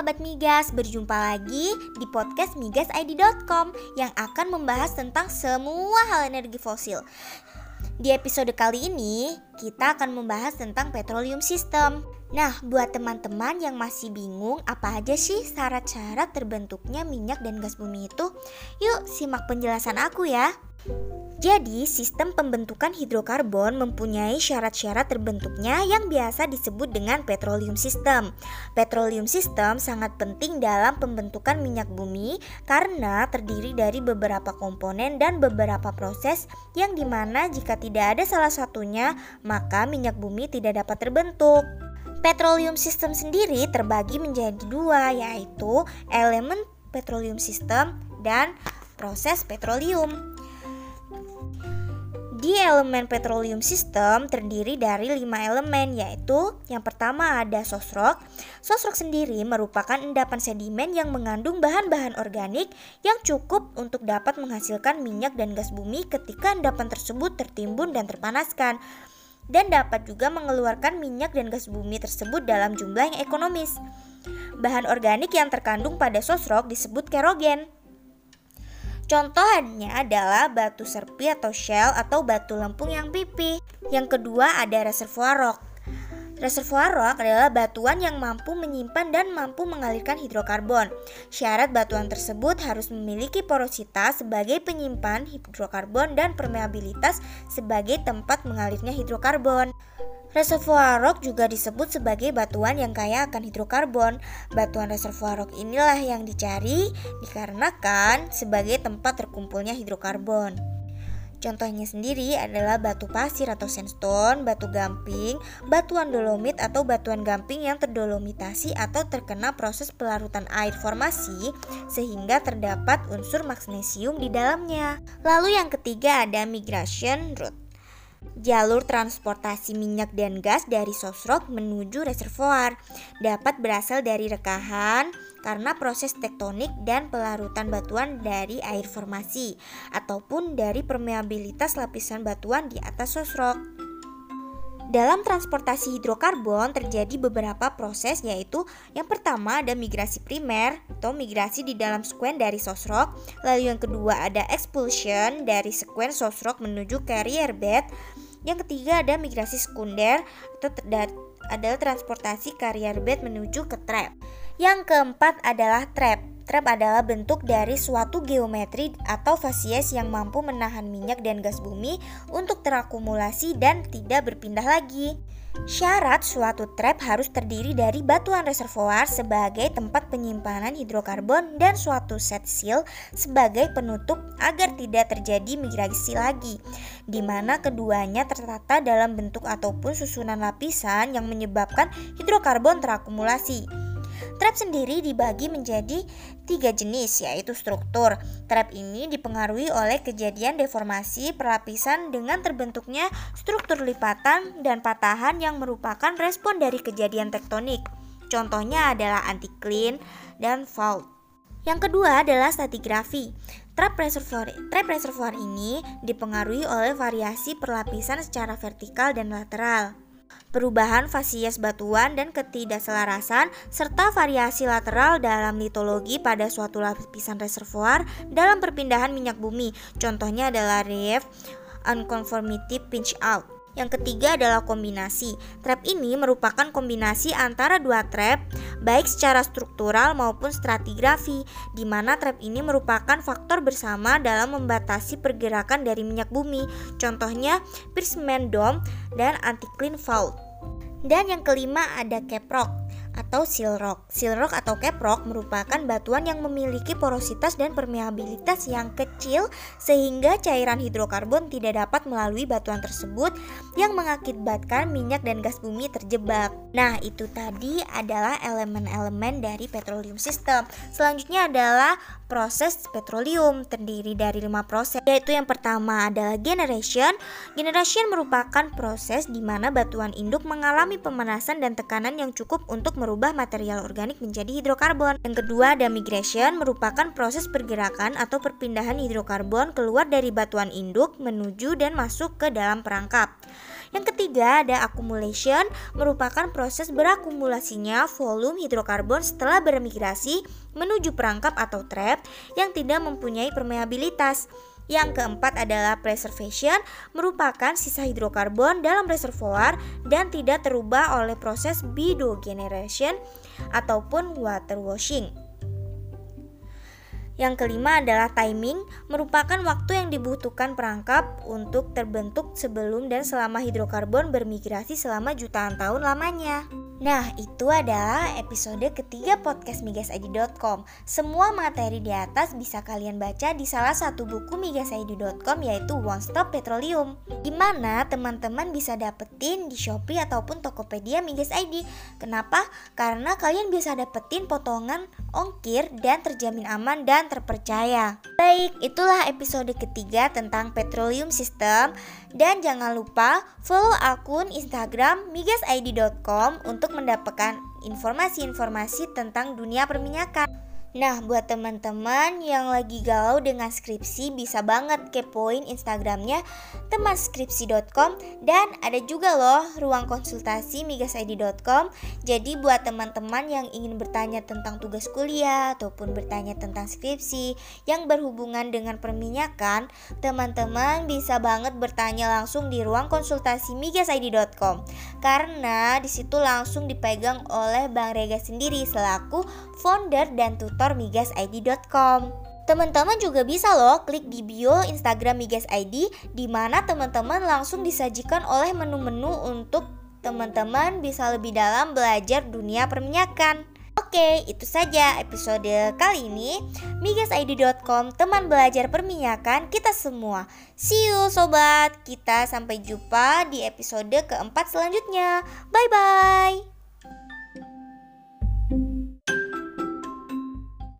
sahabat Migas, berjumpa lagi di podcast migasid.com yang akan membahas tentang semua hal energi fosil. Di episode kali ini, kita akan membahas tentang petroleum system. Nah, buat teman-teman yang masih bingung apa aja sih syarat-syarat terbentuknya minyak dan gas bumi itu, yuk simak penjelasan aku ya. Jadi, sistem pembentukan hidrokarbon mempunyai syarat-syarat terbentuknya yang biasa disebut dengan petroleum system. Petroleum system sangat penting dalam pembentukan minyak bumi karena terdiri dari beberapa komponen dan beberapa proses yang di mana jika tidak ada salah satunya, maka minyak bumi tidak dapat terbentuk. Petroleum system sendiri terbagi menjadi dua, yaitu elemen petroleum system dan proses petroleum. Di elemen petroleum system terdiri dari lima elemen yaitu yang pertama ada sosrok. Sosrok sendiri merupakan endapan sedimen yang mengandung bahan-bahan organik yang cukup untuk dapat menghasilkan minyak dan gas bumi ketika endapan tersebut tertimbun dan terpanaskan dan dapat juga mengeluarkan minyak dan gas bumi tersebut dalam jumlah yang ekonomis. Bahan organik yang terkandung pada sosrok disebut kerogen. Contohnya adalah batu serpi atau shell atau batu lempung yang pipih. Yang kedua ada reservoir rock. Reservoir rock adalah batuan yang mampu menyimpan dan mampu mengalirkan hidrokarbon. Syarat batuan tersebut harus memiliki porositas sebagai penyimpan hidrokarbon dan permeabilitas sebagai tempat mengalirnya hidrokarbon. Reservoir rock juga disebut sebagai batuan yang kaya akan hidrokarbon. Batuan reservoir rock inilah yang dicari dikarenakan sebagai tempat terkumpulnya hidrokarbon. Contohnya sendiri adalah batu pasir atau sandstone, batu gamping, batuan dolomit atau batuan gamping yang terdolomitasi atau terkena proses pelarutan air formasi sehingga terdapat unsur magnesium di dalamnya. Lalu yang ketiga ada migration route. Jalur transportasi minyak dan gas dari sosrok menuju reservoir dapat berasal dari rekahan karena proses tektonik dan pelarutan batuan dari air formasi ataupun dari permeabilitas lapisan batuan di atas sosrok. Dalam transportasi hidrokarbon terjadi beberapa proses yaitu yang pertama ada migrasi primer atau migrasi di dalam sekuen dari sosrok, lalu yang kedua ada expulsion dari sekuen sosrok menuju carrier bed, yang ketiga ada migrasi sekunder atau adalah transportasi carrier bed menuju ke trap. Yang keempat adalah trap. Trap adalah bentuk dari suatu geometri atau fasies yang mampu menahan minyak dan gas bumi untuk terakumulasi dan tidak berpindah lagi. Syarat suatu trap harus terdiri dari batuan reservoir sebagai tempat penyimpanan hidrokarbon dan suatu set seal sebagai penutup agar tidak terjadi migrasi lagi, di mana keduanya tertata dalam bentuk ataupun susunan lapisan yang menyebabkan hidrokarbon terakumulasi. Trap sendiri dibagi menjadi tiga jenis yaitu struktur. Trap ini dipengaruhi oleh kejadian deformasi perlapisan dengan terbentuknya struktur lipatan dan patahan yang merupakan respon dari kejadian tektonik. Contohnya adalah anticline dan fault. Yang kedua adalah stratigrafi. Trap reservoir, trap reservoir ini dipengaruhi oleh variasi perlapisan secara vertikal dan lateral perubahan fasies batuan dan ketidakselarasan, serta variasi lateral dalam litologi pada suatu lapisan reservoir dalam perpindahan minyak bumi. Contohnya adalah relief unconformity pinch out. Yang ketiga adalah kombinasi. Trap ini merupakan kombinasi antara dua trap, baik secara struktural maupun stratigrafi, di mana trap ini merupakan faktor bersama dalam membatasi pergerakan dari minyak bumi. Contohnya Pierceman Dome dan Anticline Fault. Dan yang kelima ada caprock atau. Seal rock atau cap rock merupakan batuan yang memiliki porositas dan permeabilitas yang kecil sehingga cairan hidrokarbon tidak dapat melalui batuan tersebut yang mengakibatkan minyak dan gas bumi terjebak. Nah, itu tadi adalah elemen-elemen dari petroleum system. Selanjutnya adalah proses petroleum terdiri dari lima proses yaitu yang pertama adalah generation. Generation merupakan proses di mana batuan induk mengalami pemanasan dan tekanan yang cukup untuk merubah material organik menjadi hidrokarbon. Yang kedua ada migration merupakan proses pergerakan atau perpindahan hidrokarbon keluar dari batuan induk menuju dan masuk ke dalam perangkap. Yang ketiga ada accumulation, merupakan proses berakumulasinya volume hidrokarbon setelah bermigrasi menuju perangkap atau trap yang tidak mempunyai permeabilitas. Yang keempat adalah preservation, merupakan sisa hidrokarbon dalam reservoir dan tidak terubah oleh proses bidogeneration ataupun water washing. Yang kelima adalah timing, merupakan waktu yang dibutuhkan perangkap untuk terbentuk sebelum dan selama hidrokarbon bermigrasi selama jutaan tahun lamanya. Nah, itu adalah episode ketiga podcast migasid.com. Semua materi di atas bisa kalian baca di salah satu buku migasid.com yaitu One Stop Petroleum. Gimana teman-teman bisa dapetin di Shopee ataupun Tokopedia Migas ID. Kenapa? Karena kalian bisa dapetin potongan ongkir dan terjamin aman dan terpercaya. Baik, itulah episode ketiga tentang Petroleum System dan jangan lupa follow akun Instagram migasid.com untuk untuk mendapatkan informasi-informasi tentang dunia perminyakan. Nah, buat teman-teman yang lagi galau dengan skripsi bisa banget kepoin Instagramnya temanskripsi.com dan ada juga loh ruang konsultasi migasid.com. Jadi buat teman-teman yang ingin bertanya tentang tugas kuliah ataupun bertanya tentang skripsi yang berhubungan dengan perminyakan, teman-teman bisa banget bertanya langsung di ruang konsultasi migasid.com karena di situ langsung dipegang oleh Bang Rega sendiri selaku founder dan tutor migasid.com. Teman-teman juga bisa loh klik di bio Instagram Migas ID di mana teman-teman langsung disajikan oleh menu-menu untuk teman-teman bisa lebih dalam belajar dunia perminyakan. Oke, itu saja episode kali ini. Migasid.com, teman belajar perminyakan kita semua. See you sobat, kita sampai jumpa di episode keempat selanjutnya. Bye bye.